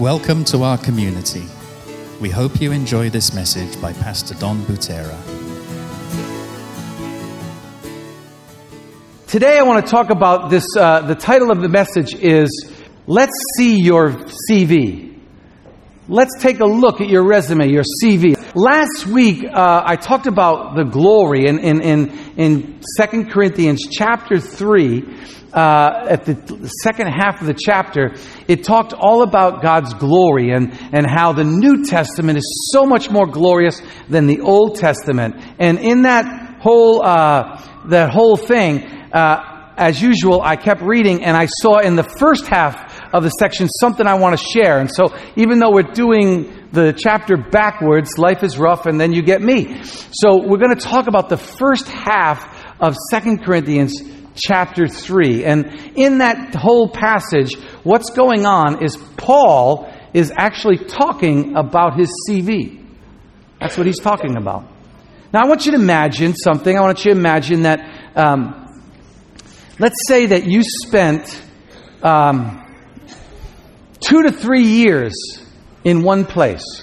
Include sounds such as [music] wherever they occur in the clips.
Welcome to our community. We hope you enjoy this message by Pastor Don Butera. Today, I want to talk about this. Uh, the title of the message is Let's See Your CV. Let's take a look at your resume, your CV. Last week, uh, I talked about the glory in, in, in, in 2 Corinthians chapter 3. Uh, at the second half of the chapter, it talked all about God's glory and, and how the New Testament is so much more glorious than the Old Testament. And in that whole, uh, that whole thing, uh, as usual, I kept reading and I saw in the first half of the section something I want to share. And so, even though we're doing the chapter backwards, life is rough, and then you get me. So, we're going to talk about the first half of Second Corinthians chapter 3. And in that whole passage, what's going on is Paul is actually talking about his CV. That's what he's talking about. Now, I want you to imagine something. I want you to imagine that, um, let's say that you spent um, two to three years in one place.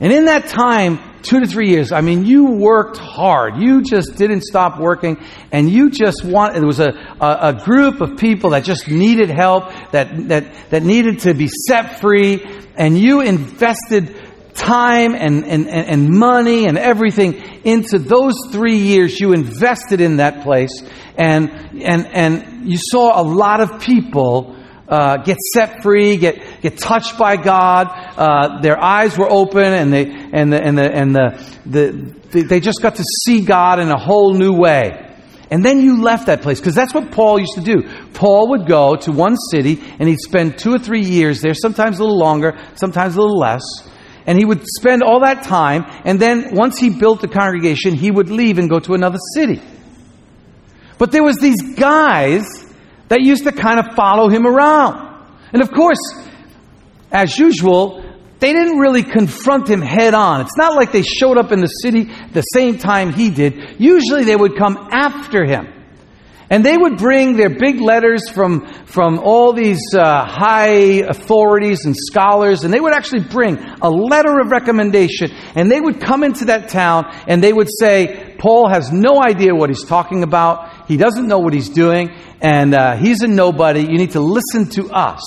And in that time, two to three years, I mean, you worked hard. You just didn't stop working, and you just want. There was a, a, a, group of people that just needed help, that that that needed to be set free, and you invested time and, and, and money and everything into those three years you invested in that place and and and you saw a lot of people uh, get set free, get, get touched by God. Uh, their eyes were open and, they, and, the, and, the, and the, the, they just got to see God in a whole new way. And then you left that place because that's what Paul used to do. Paul would go to one city and he'd spend two or three years there, sometimes a little longer, sometimes a little less. And he would spend all that time, and then once he built the congregation, he would leave and go to another city. But there was these guys that used to kind of follow him around. And of course, as usual, they didn't really confront him head on. It's not like they showed up in the city the same time he did. Usually they would come after him. And they would bring their big letters from, from all these uh, high authorities and scholars, and they would actually bring a letter of recommendation. And they would come into that town and they would say, Paul has no idea what he's talking about. He doesn't know what he's doing, and uh, he's a nobody. You need to listen to us.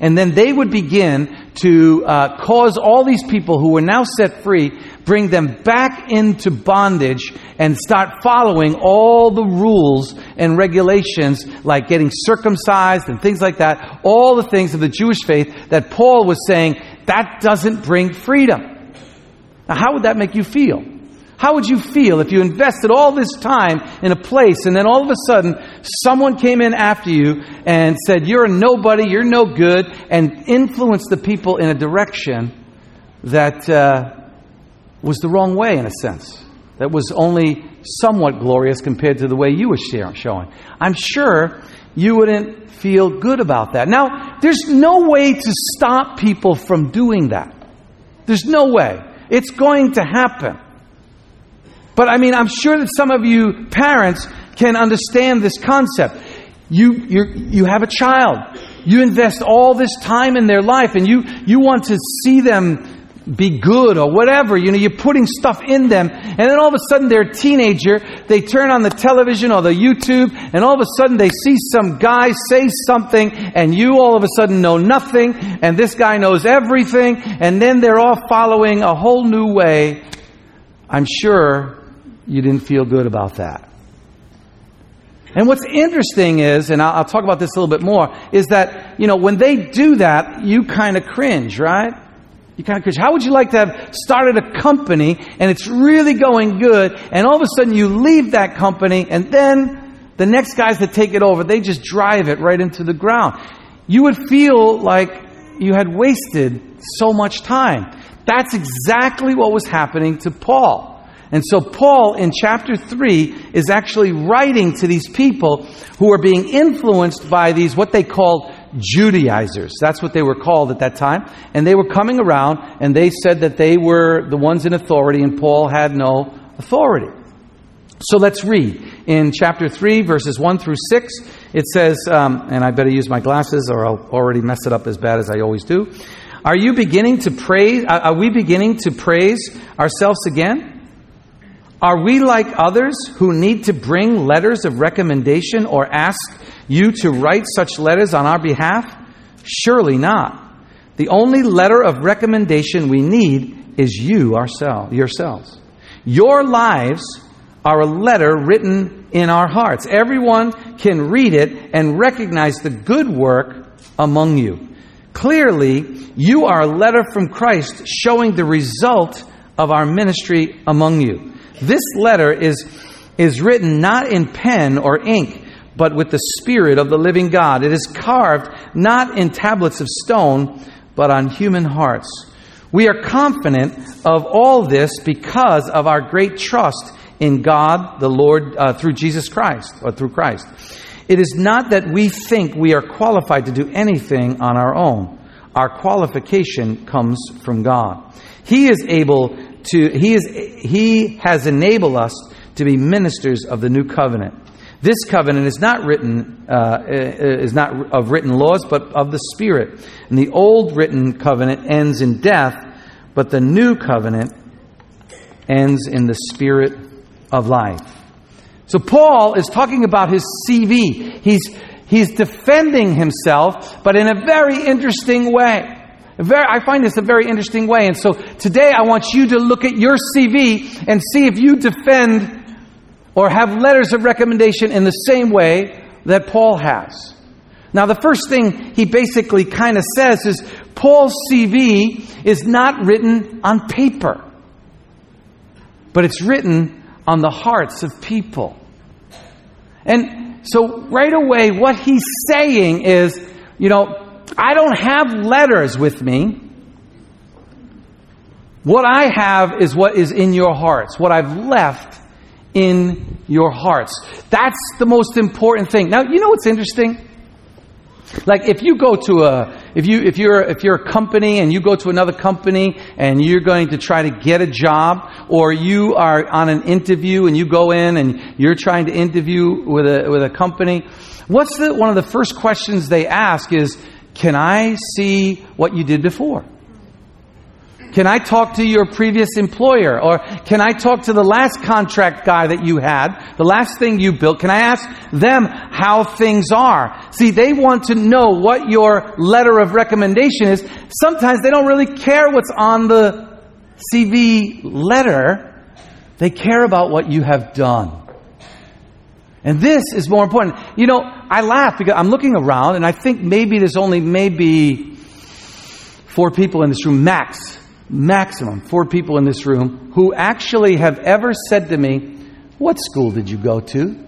And then they would begin to uh, cause all these people who were now set free, bring them back into bondage and start following all the rules and regulations like getting circumcised and things like that, all the things of the Jewish faith that Paul was saying that doesn't bring freedom. Now, how would that make you feel? How would you feel if you invested all this time in a place and then all of a sudden someone came in after you and said, You're a nobody, you're no good, and influenced the people in a direction that uh, was the wrong way, in a sense? That was only somewhat glorious compared to the way you were showing. I'm sure you wouldn't feel good about that. Now, there's no way to stop people from doing that. There's no way. It's going to happen. But I mean, I'm sure that some of you parents can understand this concept. You, you you have a child. You invest all this time in their life and you, you want to see them be good or whatever. You know, you're putting stuff in them. And then all of a sudden they're a teenager. They turn on the television or the YouTube and all of a sudden they see some guy say something and you all of a sudden know nothing and this guy knows everything. And then they're all following a whole new way. I'm sure you didn't feel good about that. And what's interesting is, and I'll, talk about this a little bit more, is that, you know, when they do that, you kind of cringe, right? You kind of cringe. How would you like to have started a company and it's really going good, and all of a sudden you leave that company, and then the next guys that take it over, they just drive it right into the ground? You would feel like you had wasted so much time. That's exactly what was happening to Paul. And so Paul in chapter 3 is actually writing to these people who are being influenced by these, what they called Judaizers. That's what they were called at that time. And they were coming around and they said that they were the ones in authority and Paul had no authority. So let's read in chapter 3, verses 1 through 6. It says, um, and I better use my glasses or I'll already mess it up as bad as I always do. Are you beginning to praise? Are we beginning to praise ourselves again? Are we like others who need to bring letters of recommendation or ask you to write such letters on our behalf? Surely not. The only letter of recommendation we need is you ourselves, yourselves. Your lives are a letter written in our hearts. Everyone can read it and recognize the good work among you. Clearly, you are a letter from Christ showing the result of our ministry among you. This letter is, is written not in pen or ink, but with the Spirit of the living God. It is carved not in tablets of stone, but on human hearts. We are confident of all this because of our great trust in God, the Lord, uh, through Jesus Christ, or through Christ. It is not that we think we are qualified to do anything on our own. Our qualification comes from God. He is able to, he, is, he has enabled us to be ministers of the new covenant. This covenant is not written, uh, is not of written laws, but of the Spirit. And the old written covenant ends in death, but the new covenant ends in the Spirit of life. So Paul is talking about his CV. He's, he's defending himself, but in a very interesting way. Very, I find this a very interesting way. And so today I want you to look at your CV and see if you defend or have letters of recommendation in the same way that Paul has. Now, the first thing he basically kind of says is Paul's CV is not written on paper, but it's written on the hearts of people. And so, right away, what he's saying is, you know, I don't have letters with me. What I have is what is in your hearts, what I've left in your hearts. That's the most important thing. Now, you know what's interesting? Like if you go to a if you if you're if you're a company and you go to another company and you're going to try to get a job or you are on an interview and you go in and you're trying to interview with a with a company, what's the one of the first questions they ask is can I see what you did before? Can I talk to your previous employer? Or can I talk to the last contract guy that you had, the last thing you built? Can I ask them how things are? See, they want to know what your letter of recommendation is. Sometimes they don't really care what's on the CV letter. They care about what you have done. And this is more important. You know, I laugh because I'm looking around and I think maybe there's only maybe four people in this room, max, maximum, four people in this room who actually have ever said to me, What school did you go to?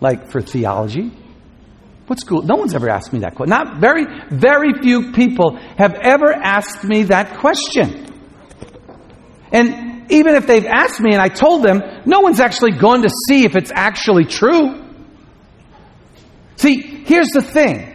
Like for theology? What school? No one's ever asked me that question. Not very, very few people have ever asked me that question. And even if they've asked me and I told them, no one's actually going to see if it's actually true. See, here's the thing.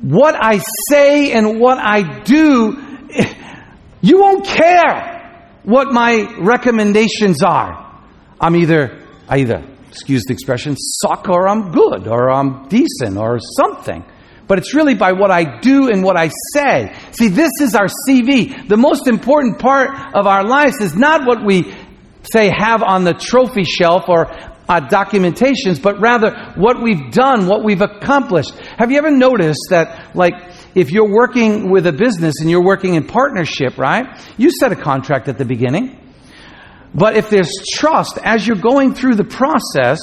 What I say and what I do, [laughs] you won't care what my recommendations are. I'm either, I either, excuse the expression, suck or I'm good or I'm decent or something but it's really by what I do and what I say. See, this is our CV. The most important part of our lives is not what we say have on the trophy shelf or uh, documentations, but rather what we've done, what we've accomplished. Have you ever noticed that, like, if you're working with a business and you're working in partnership, right? You set a contract at the beginning. But if there's trust as you're going through the process,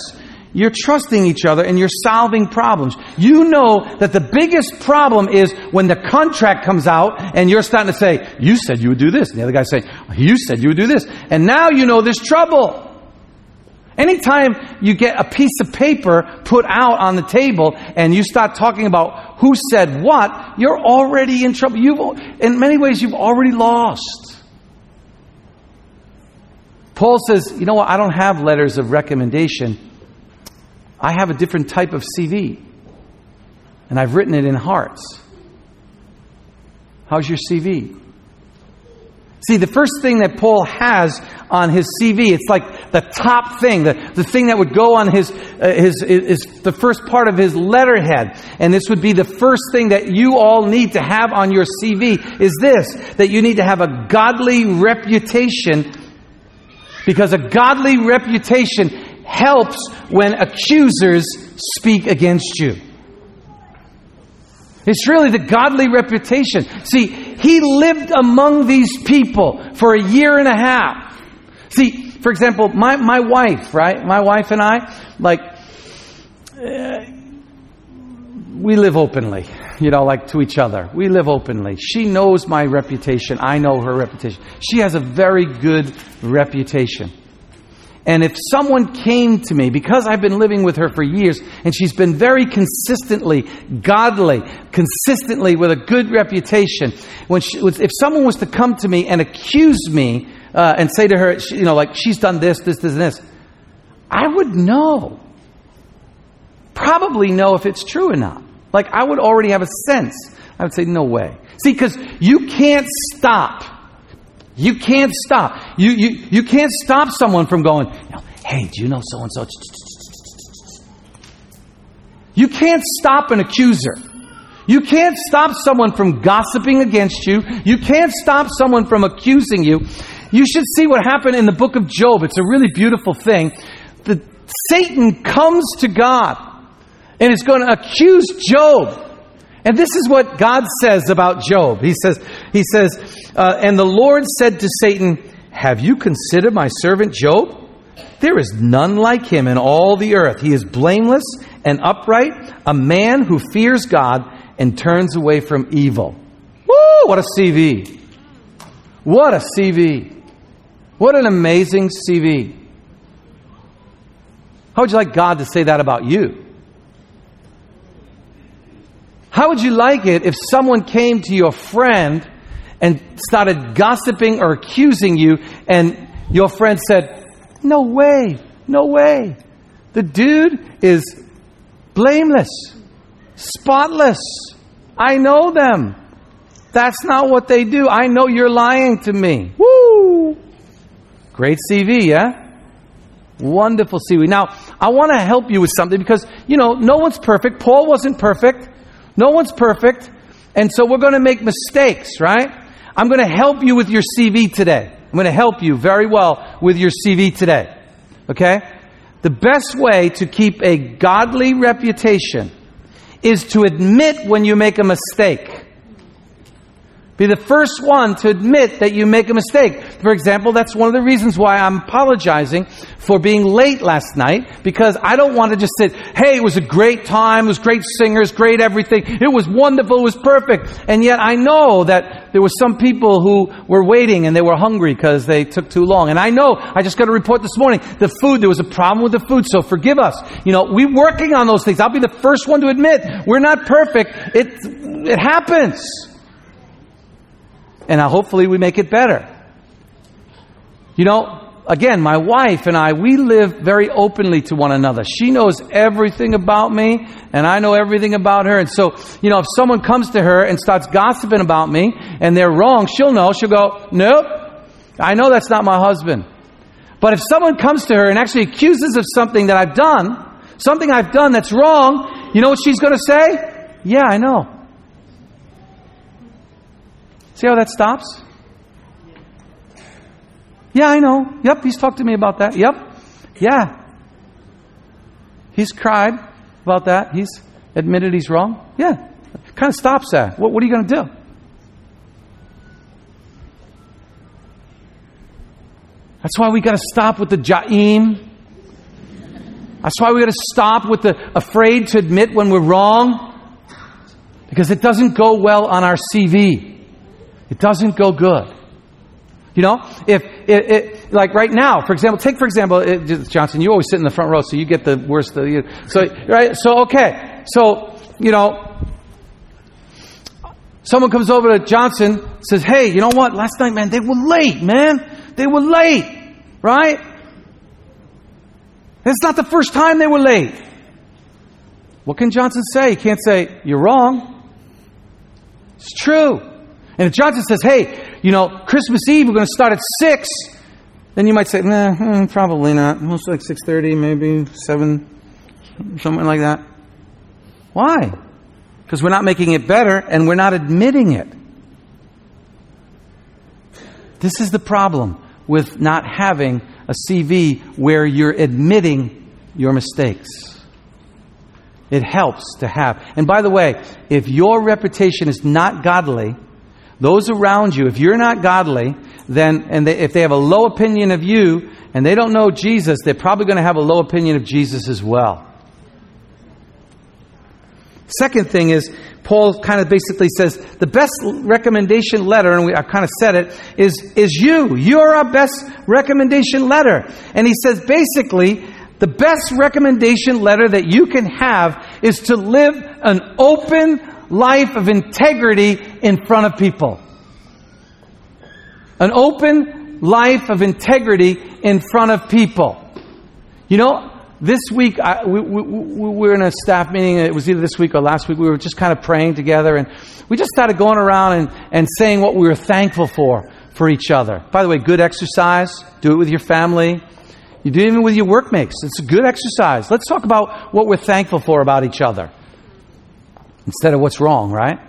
you're trusting each other and you're solving problems. You know that the biggest problem is when the contract comes out and you're starting to say, You said you would do this. And the other guy saying, You said you would do this. And now you know there's trouble. Anytime you get a piece of paper put out on the table and you start talking about who said what, you're already in trouble. You've, in many ways, you've already lost. Paul says, You know what? I don't have letters of recommendation. I have a different type of CV, and I've written it in hearts. How's your CV? See, the first thing that Paul has on his CV. It's like the top thing, the, the thing that would go on his, uh, his, his, the first part of his letterhead. And this would be the first thing that you all need to have on your CV is this, that you need to have a godly reputation because a godly reputation helps when accusers speak against you. It's really the godly reputation. See, he lived among these people for a year and a half. See, for example, my, my wife, right? My wife and I, like, uh, we live openly, you know, like to each other. We live openly. She knows my reputation. I know her reputation. She has a very good reputation. And if someone came to me, because I've been living with her for years, and she's been very consistently godly, consistently with a good reputation, when she, if someone was to come to me and accuse me uh, and say to her, you know, like, she's done this, this, this, and this, I would know. Probably know if it's true or not. Like, I would already have a sense. I would say, no way. See, because you can't stop you can't stop. You, you, you can't stop someone from going, hey, do you know so and so? You can't stop an accuser. You can't stop someone from gossiping against you. You can't stop someone from accusing you. You should see what happened in the book of Job. It's a really beautiful thing. The, Satan comes to God and is going to accuse Job. And this is what God says about Job. He says, he says, uh, and the Lord said to Satan, Have you considered my servant Job? There is none like him in all the earth. He is blameless and upright, a man who fears God and turns away from evil. Woo! What a CV. What a CV. What an amazing CV. How would you like God to say that about you? How would you like it if someone came to your friend and started gossiping or accusing you, and your friend said, No way, no way. The dude is blameless, spotless. I know them. That's not what they do. I know you're lying to me. Woo! Great CV, yeah? Wonderful CV. Now, I want to help you with something because, you know, no one's perfect. Paul wasn't perfect. No one's perfect. And so we're going to make mistakes, right? I'm going to help you with your CV today. I'm going to help you very well with your CV today. Okay? The best way to keep a godly reputation is to admit when you make a mistake. Be the first one to admit that you make a mistake. For example, that's one of the reasons why I'm apologizing for being late last night because I don't want to just say, hey, it was a great time, it was great singers, great everything, it was wonderful, it was perfect. And yet I know that there were some people who were waiting and they were hungry because they took too long. And I know, I just got a report this morning, the food, there was a problem with the food, so forgive us. You know, we're working on those things. I'll be the first one to admit, we're not perfect. It, it happens and hopefully we make it better. You know, again, my wife and I, we live very openly to one another. She knows everything about me, and I know everything about her. And so, you know, if someone comes to her and starts gossiping about me, and they're wrong, she'll know. She'll go, nope, I know that's not my husband. But if someone comes to her and actually accuses of something that I've done, something I've done that's wrong, you know what she's going to say? Yeah, I know. See how that stops? Yeah, I know. Yep, he's talked to me about that. Yep. Yeah. He's cried about that. He's admitted he's wrong. Yeah. Kind of stops that. What, what are you going to do? That's why we got to stop with the Jaim. That's why we got to stop with the afraid to admit when we're wrong. Because it doesn't go well on our CV. It doesn't go good. You know, if it, it, like right now, for example, take for example, it, Johnson, you always sit in the front row, so you get the worst. Of, you, so right, so okay, so you know, someone comes over to Johnson, says, "Hey, you know what? Last night, man, they were late, man. They were late, right? It's not the first time they were late." What can Johnson say? He can't say, "You're wrong." It's true. And if Johnson says, hey, you know, Christmas Eve, we're going to start at 6, then you might say, nah, hmm, probably not. Most like 6.30, maybe 7, something like that. Why? Because we're not making it better and we're not admitting it. This is the problem with not having a CV where you're admitting your mistakes. It helps to have. And by the way, if your reputation is not godly, those around you, if you're not godly, then, and they, if they have a low opinion of you and they don't know Jesus, they're probably going to have a low opinion of Jesus as well. Second thing is, Paul kind of basically says the best recommendation letter, and we, I kind of said it, is, is you. You're our best recommendation letter. And he says basically, the best recommendation letter that you can have is to live an open life of integrity in front of people. An open life of integrity in front of people. You know, this week, I, we, we, we, were in a staff meeting. It was either this week or last week. We were just kind of praying together, and we just started going around and, and saying what we were thankful for for each other. By the way, good exercise. Do it with your family. You do it even with your workmates. It's a good exercise. Let's talk about what we're thankful for about each other instead of what's wrong, right?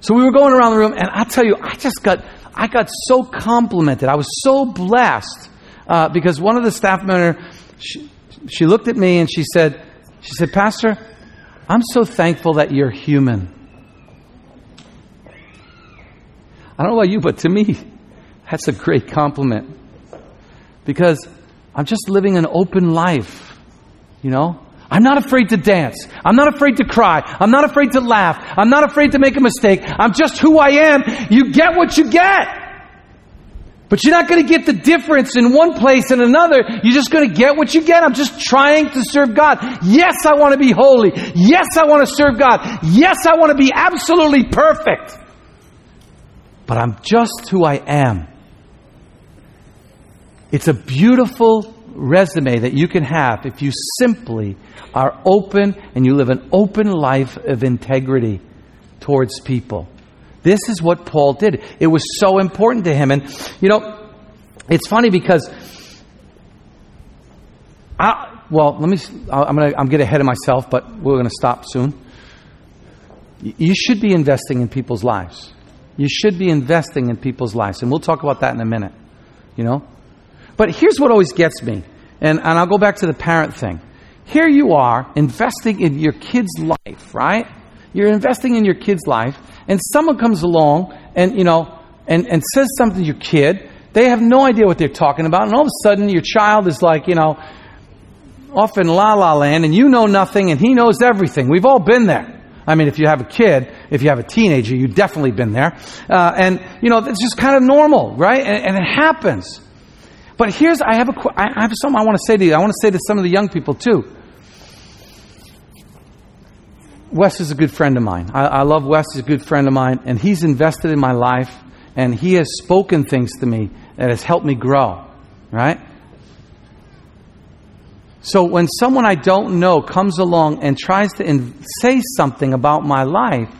So we were going around the room, and I tell you, I just got I got so complimented. I was so blessed uh, because one of the staff members. She, she looked at me and she said, she said, Pastor, I'm so thankful that you're human. I don't know about you, but to me, that's a great compliment. Because I'm just living an open life, you know? I'm not afraid to dance. I'm not afraid to cry. I'm not afraid to laugh. I'm not afraid to make a mistake. I'm just who I am. You get what you get. But you're not going to get the difference in one place and another. You're just going to get what you get. I'm just trying to serve God. Yes, I want to be holy. Yes, I want to serve God. Yes, I want to be absolutely perfect. But I'm just who I am. It's a beautiful resume that you can have if you simply are open and you live an open life of integrity towards people. This is what Paul did. It was so important to him. And, you know, it's funny because, I, well, let me, I'm going to I'm get ahead of myself, but we're going to stop soon. You should be investing in people's lives. You should be investing in people's lives. And we'll talk about that in a minute, you know? But here's what always gets me. And, and I'll go back to the parent thing. Here you are investing in your kid's life, right? You're investing in your kid's life, and someone comes along and, you know, and, and says something to your kid, they have no idea what they're talking about, and all of a sudden your child is like, you know, off in la la land, and you know nothing, and he knows everything. We've all been there. I mean, if you have a kid, if you have a teenager, you've definitely been there. Uh, and, you know, it's just kind of normal, right? And, and, it happens. But here's, I have, a, I have something I want to say to you. I want to say to some of the young people, too. Wes is a good friend of mine. I, I love Wes. He's a good friend of mine, and he's invested in my life, and he has spoken things to me that has helped me grow. Right? So when someone I don't know comes along and tries to in- say something about my life,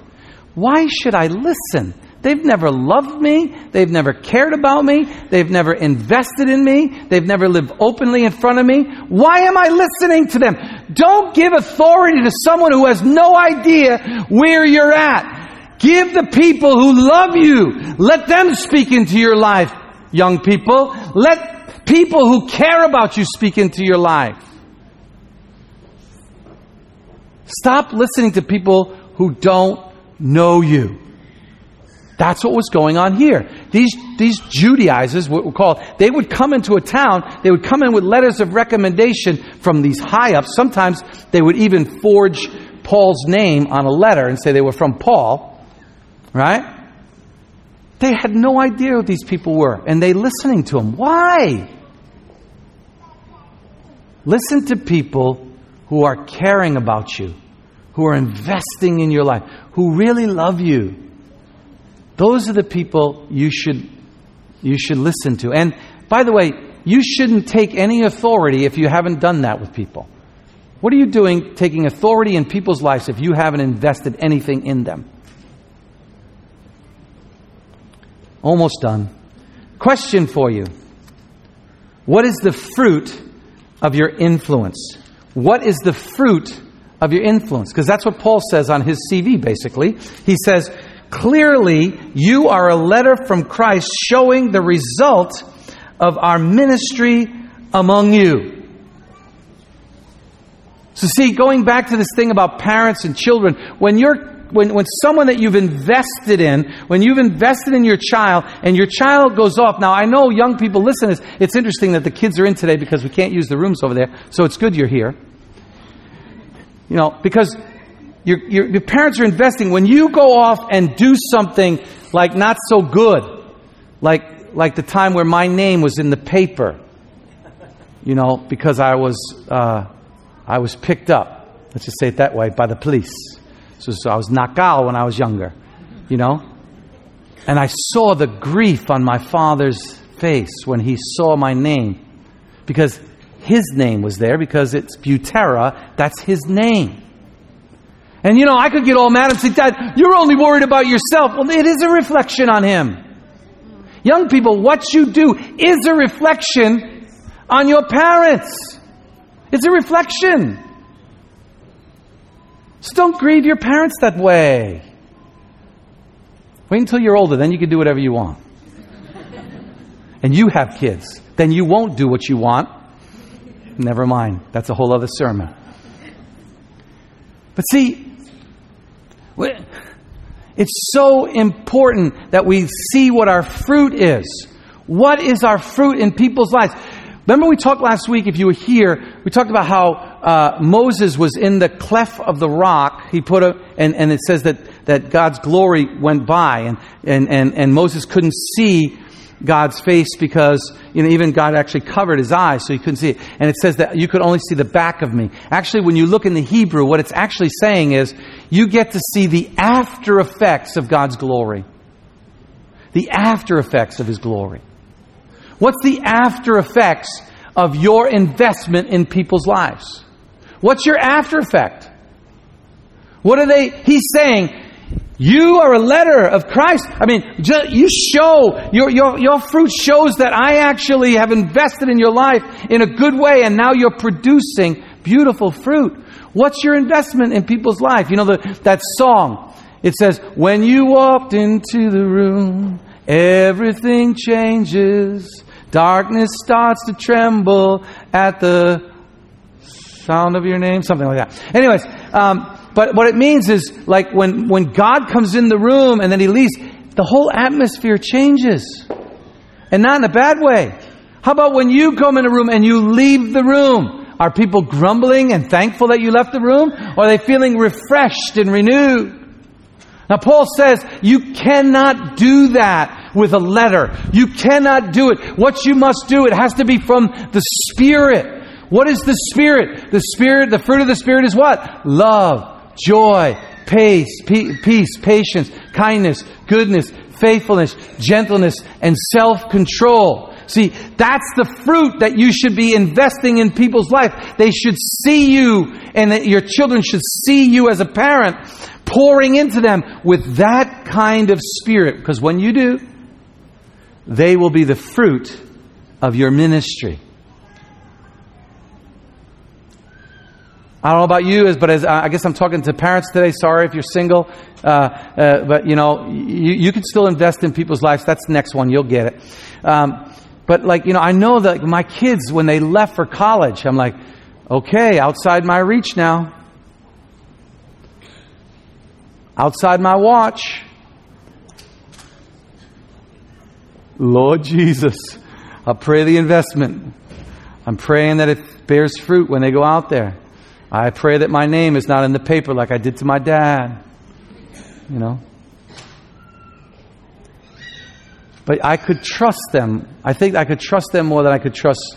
why should I listen? They've never loved me. They've never cared about me. They've never invested in me. They've never lived openly in front of me. Why am I listening to them? Don't give authority to someone who has no idea where you're at. Give the people who love you. Let them speak into your life, young people. Let people who care about you speak into your life. Stop listening to people who don't know you. That's what was going on here. These, these Judaizers, what we call, they would come into a town, they would come in with letters of recommendation from these high ups. Sometimes they would even forge Paul's name on a letter and say they were from Paul, right? They had no idea who these people were, and they listening to them. Why? Listen to people who are caring about you, who are investing in your life, who really love you those are the people you should, you should listen to. And by the way, you shouldn't take any authority if you haven't done that with people. What are you doing taking authority in people's lives if you haven't invested anything in them? Almost done. Question for you What is the fruit of your influence? What is the fruit of your influence? Because that's what Paul says on his CV, basically. He says, Clearly, you are a letter from Christ showing the result of our ministry among you. So, see, going back to this thing about parents and children, when you're when, when someone that you've invested in, when you've invested in your child and your child goes off, now I know young people listen, it's, it's interesting that the kids are in today because we can't use the rooms over there, so it's good you're here. You know, because your, your, your parents are investing. When you go off and do something like not so good, like, like the time where my name was in the paper, you know, because I was, uh, I was picked up, let's just say it that way, by the police. So, so I was nakal when I was younger, you know? And I saw the grief on my father's face when he saw my name. Because his name was there, because it's Butera, that's his name. And you know, I could get all mad and say, Dad, you're only worried about yourself. Well, it is a reflection on him. Young people, what you do is a reflection on your parents. It's a reflection. So don't grieve your parents that way. Wait until you're older, then you can do whatever you want. And you have kids, then you won't do what you want. Never mind. That's a whole other sermon. But see, it's so important that we see what our fruit is. What is our fruit in people's lives? Remember, we talked last week, if you were here, we talked about how uh, Moses was in the cleft of the rock. He put a, and, and it says that, that God's glory went by, and, and, and, and Moses couldn't see God's face because, you know, even God actually covered his eyes so he couldn't see it. And it says that you could only see the back of me. Actually, when you look in the Hebrew, what it's actually saying is you get to see the after effects of God's glory. The after effects of his glory. What's the after effects of your investment in people's lives? What's your after effect? What are they? He's saying, you are a letter of Christ. I mean, you show, your, your, your fruit shows that I actually have invested in your life in a good way and now you're producing beautiful fruit. What's your investment in people's life? You know, the, that song. It says, when you walked into the room, everything changes. Darkness starts to tremble at the sound of your name, something like that. Anyways, um, but what it means is like when, when God comes in the room and then he leaves, the whole atmosphere changes. And not in a bad way. How about when you come in a room and you leave the room? Are people grumbling and thankful that you left the room? Or are they feeling refreshed and renewed? Now, Paul says you cannot do that with a letter. You cannot do it. What you must do, it has to be from the Spirit. What is the Spirit? The Spirit, the fruit of the Spirit is what? Love, joy, peace, peace, patience, kindness, goodness, faithfulness, gentleness, and self-control. See, that's the fruit that you should be investing in people's life. They should see you, and that your children should see you as a parent pouring into them with that kind of spirit. Because when you do, they will be the fruit of your ministry. I don't know about you, but as I guess I'm talking to parents today. Sorry if you're single, uh, uh, but you know you, you can still invest in people's lives. That's the next one. You'll get it. Um, but like you know, I know that my kids when they left for college, I'm like, okay, outside my reach now, outside my watch. Lord Jesus, I pray the investment. I'm praying that it bears fruit when they go out there. I pray that my name is not in the paper like I did to my dad. You know? But I could trust them. I think I could trust them more than I could trust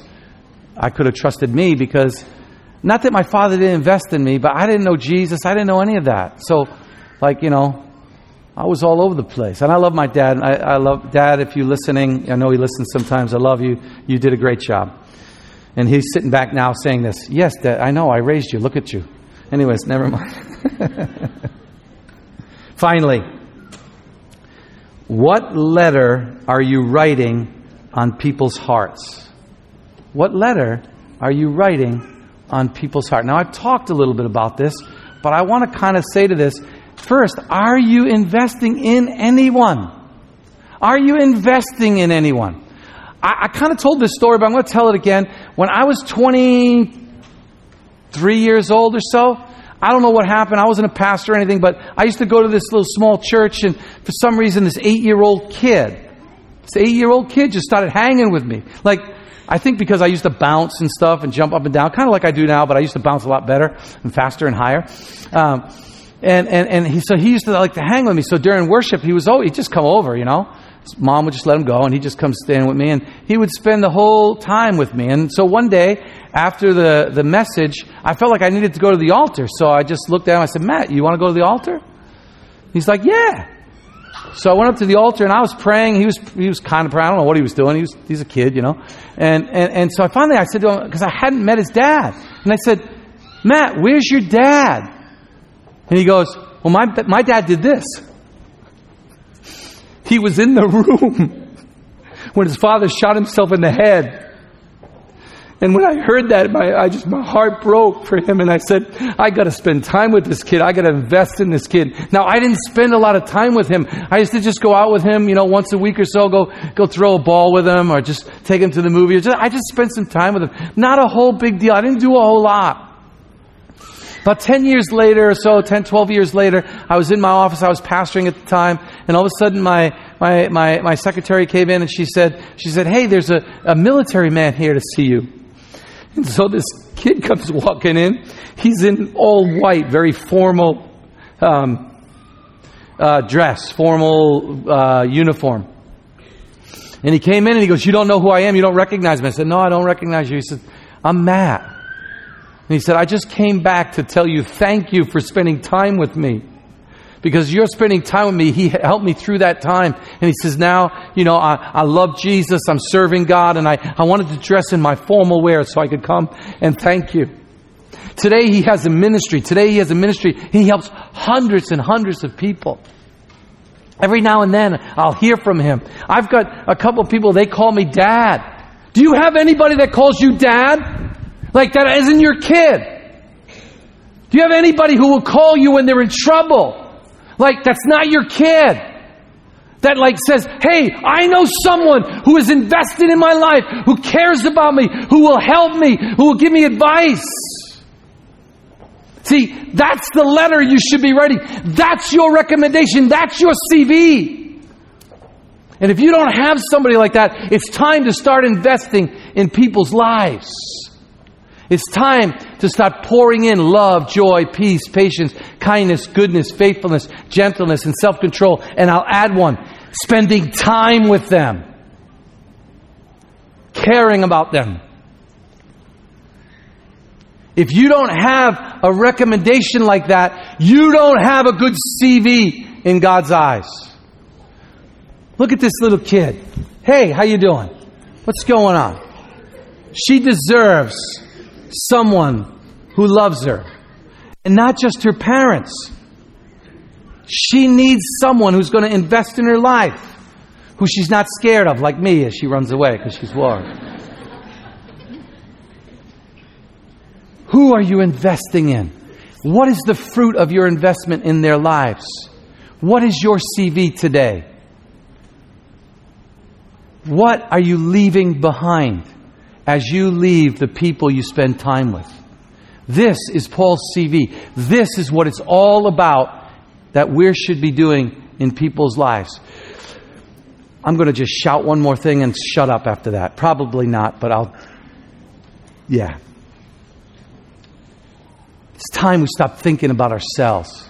I could have trusted me because not that my father didn't invest in me, but I didn't know Jesus. I didn't know any of that. So, like, you know, I was all over the place. And I love my dad. I, I love dad. If you're listening, I know he listens sometimes. I love you. You did a great job. And he's sitting back now saying this. Yes, Dad, I know, I raised you. Look at you. Anyways, never mind. [laughs] Finally, what letter are you writing on people's hearts? What letter are you writing on people's heart? Now, I've talked a little bit about this, but I want to kind of say to this first, are you investing in anyone? Are you investing in anyone? I, I kind of told this story, but I'm going to tell it again. When I was 23 years old or so, I don't know what happened. I wasn't a pastor or anything, but I used to go to this little small church, and for some reason, this eight year old kid, this eight year old kid just started hanging with me. Like, I think because I used to bounce and stuff and jump up and down, kind of like I do now, but I used to bounce a lot better and faster and higher. Um, and and, and he, so he used to like to hang with me. So during worship, he was oh, he'd just come over, you know. Mom would just let him go, and he'd just come stand with me, and he would spend the whole time with me. And so one day, after the, the message, I felt like I needed to go to the altar. So I just looked at him. I said, Matt, you want to go to the altar? He's like, yeah. So I went up to the altar and I was praying. He was he was kind of. I don't know what he was doing. He was he's a kid, you know. And and and so I finally I said to him because I hadn't met his dad, and I said, Matt, where's your dad? And he goes, Well, my my dad did this. He was in the room [laughs] when his father shot himself in the head. And when I heard that, my, I just, my heart broke for him. And I said, I got to spend time with this kid. I got to invest in this kid. Now, I didn't spend a lot of time with him. I used to just go out with him, you know, once a week or so, go, go throw a ball with him or just take him to the movie. Just, I just spent some time with him. Not a whole big deal. I didn't do a whole lot. About 10 years later or so, 10, 12 years later, I was in my office. I was pastoring at the time. And all of a sudden, my, my, my, my secretary came in and she said, she said, Hey, there's a, a military man here to see you. And so this kid comes walking in. He's in all white, very formal um, uh, dress, formal uh, uniform. And he came in and he goes, You don't know who I am? You don't recognize me? I said, No, I don't recognize you. He said, I'm Matt. And he said, I just came back to tell you thank you for spending time with me because you're spending time with me. He helped me through that time. And he says, now, you know, I, I love Jesus. I'm serving God. And I, I wanted to dress in my formal wear so I could come and thank you. Today he has a ministry. Today he has a ministry. He helps hundreds and hundreds of people. Every now and then I'll hear from him. I've got a couple of people, they call me dad. Do you have anybody that calls you dad? Like that isn't your kid? Do you have anybody who will call you when they're in trouble? Like, that's not your kid. That like says, hey, I know someone who is invested in my life, who cares about me, who will help me, who will give me advice. See, that's the letter you should be writing. That's your recommendation. That's your CV. And if you don't have somebody like that, it's time to start investing in people's lives. It's time to start pouring in love, joy, peace, patience, kindness, goodness, faithfulness, gentleness, and self control. And I'll add one spending time with them, caring about them. If you don't have a recommendation like that, you don't have a good CV in God's eyes. Look at this little kid. Hey, how you doing? What's going on? She deserves someone who loves her. And not just her parents. She needs someone who's going to invest in her life, who she's not scared of, like me as she runs away because she's worried. who are you investing in? What is the fruit of your investment in their lives? What is your CV today? What are you leaving behind? As you leave the people you spend time with. This is Paul's CV. This is what it's all about that we should be doing in people's lives. I'm going to just shout one more thing and shut up after that. Probably not, but I'll. Yeah. It's time we stop thinking about ourselves.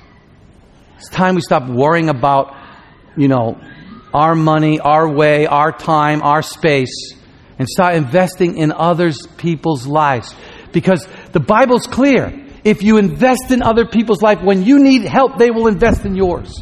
It's time we stop worrying about, you know, our money, our way, our time, our space and start investing in others people's lives. Because the Bible's clear. If you invest in other people's life, when you need help, they will invest in yours.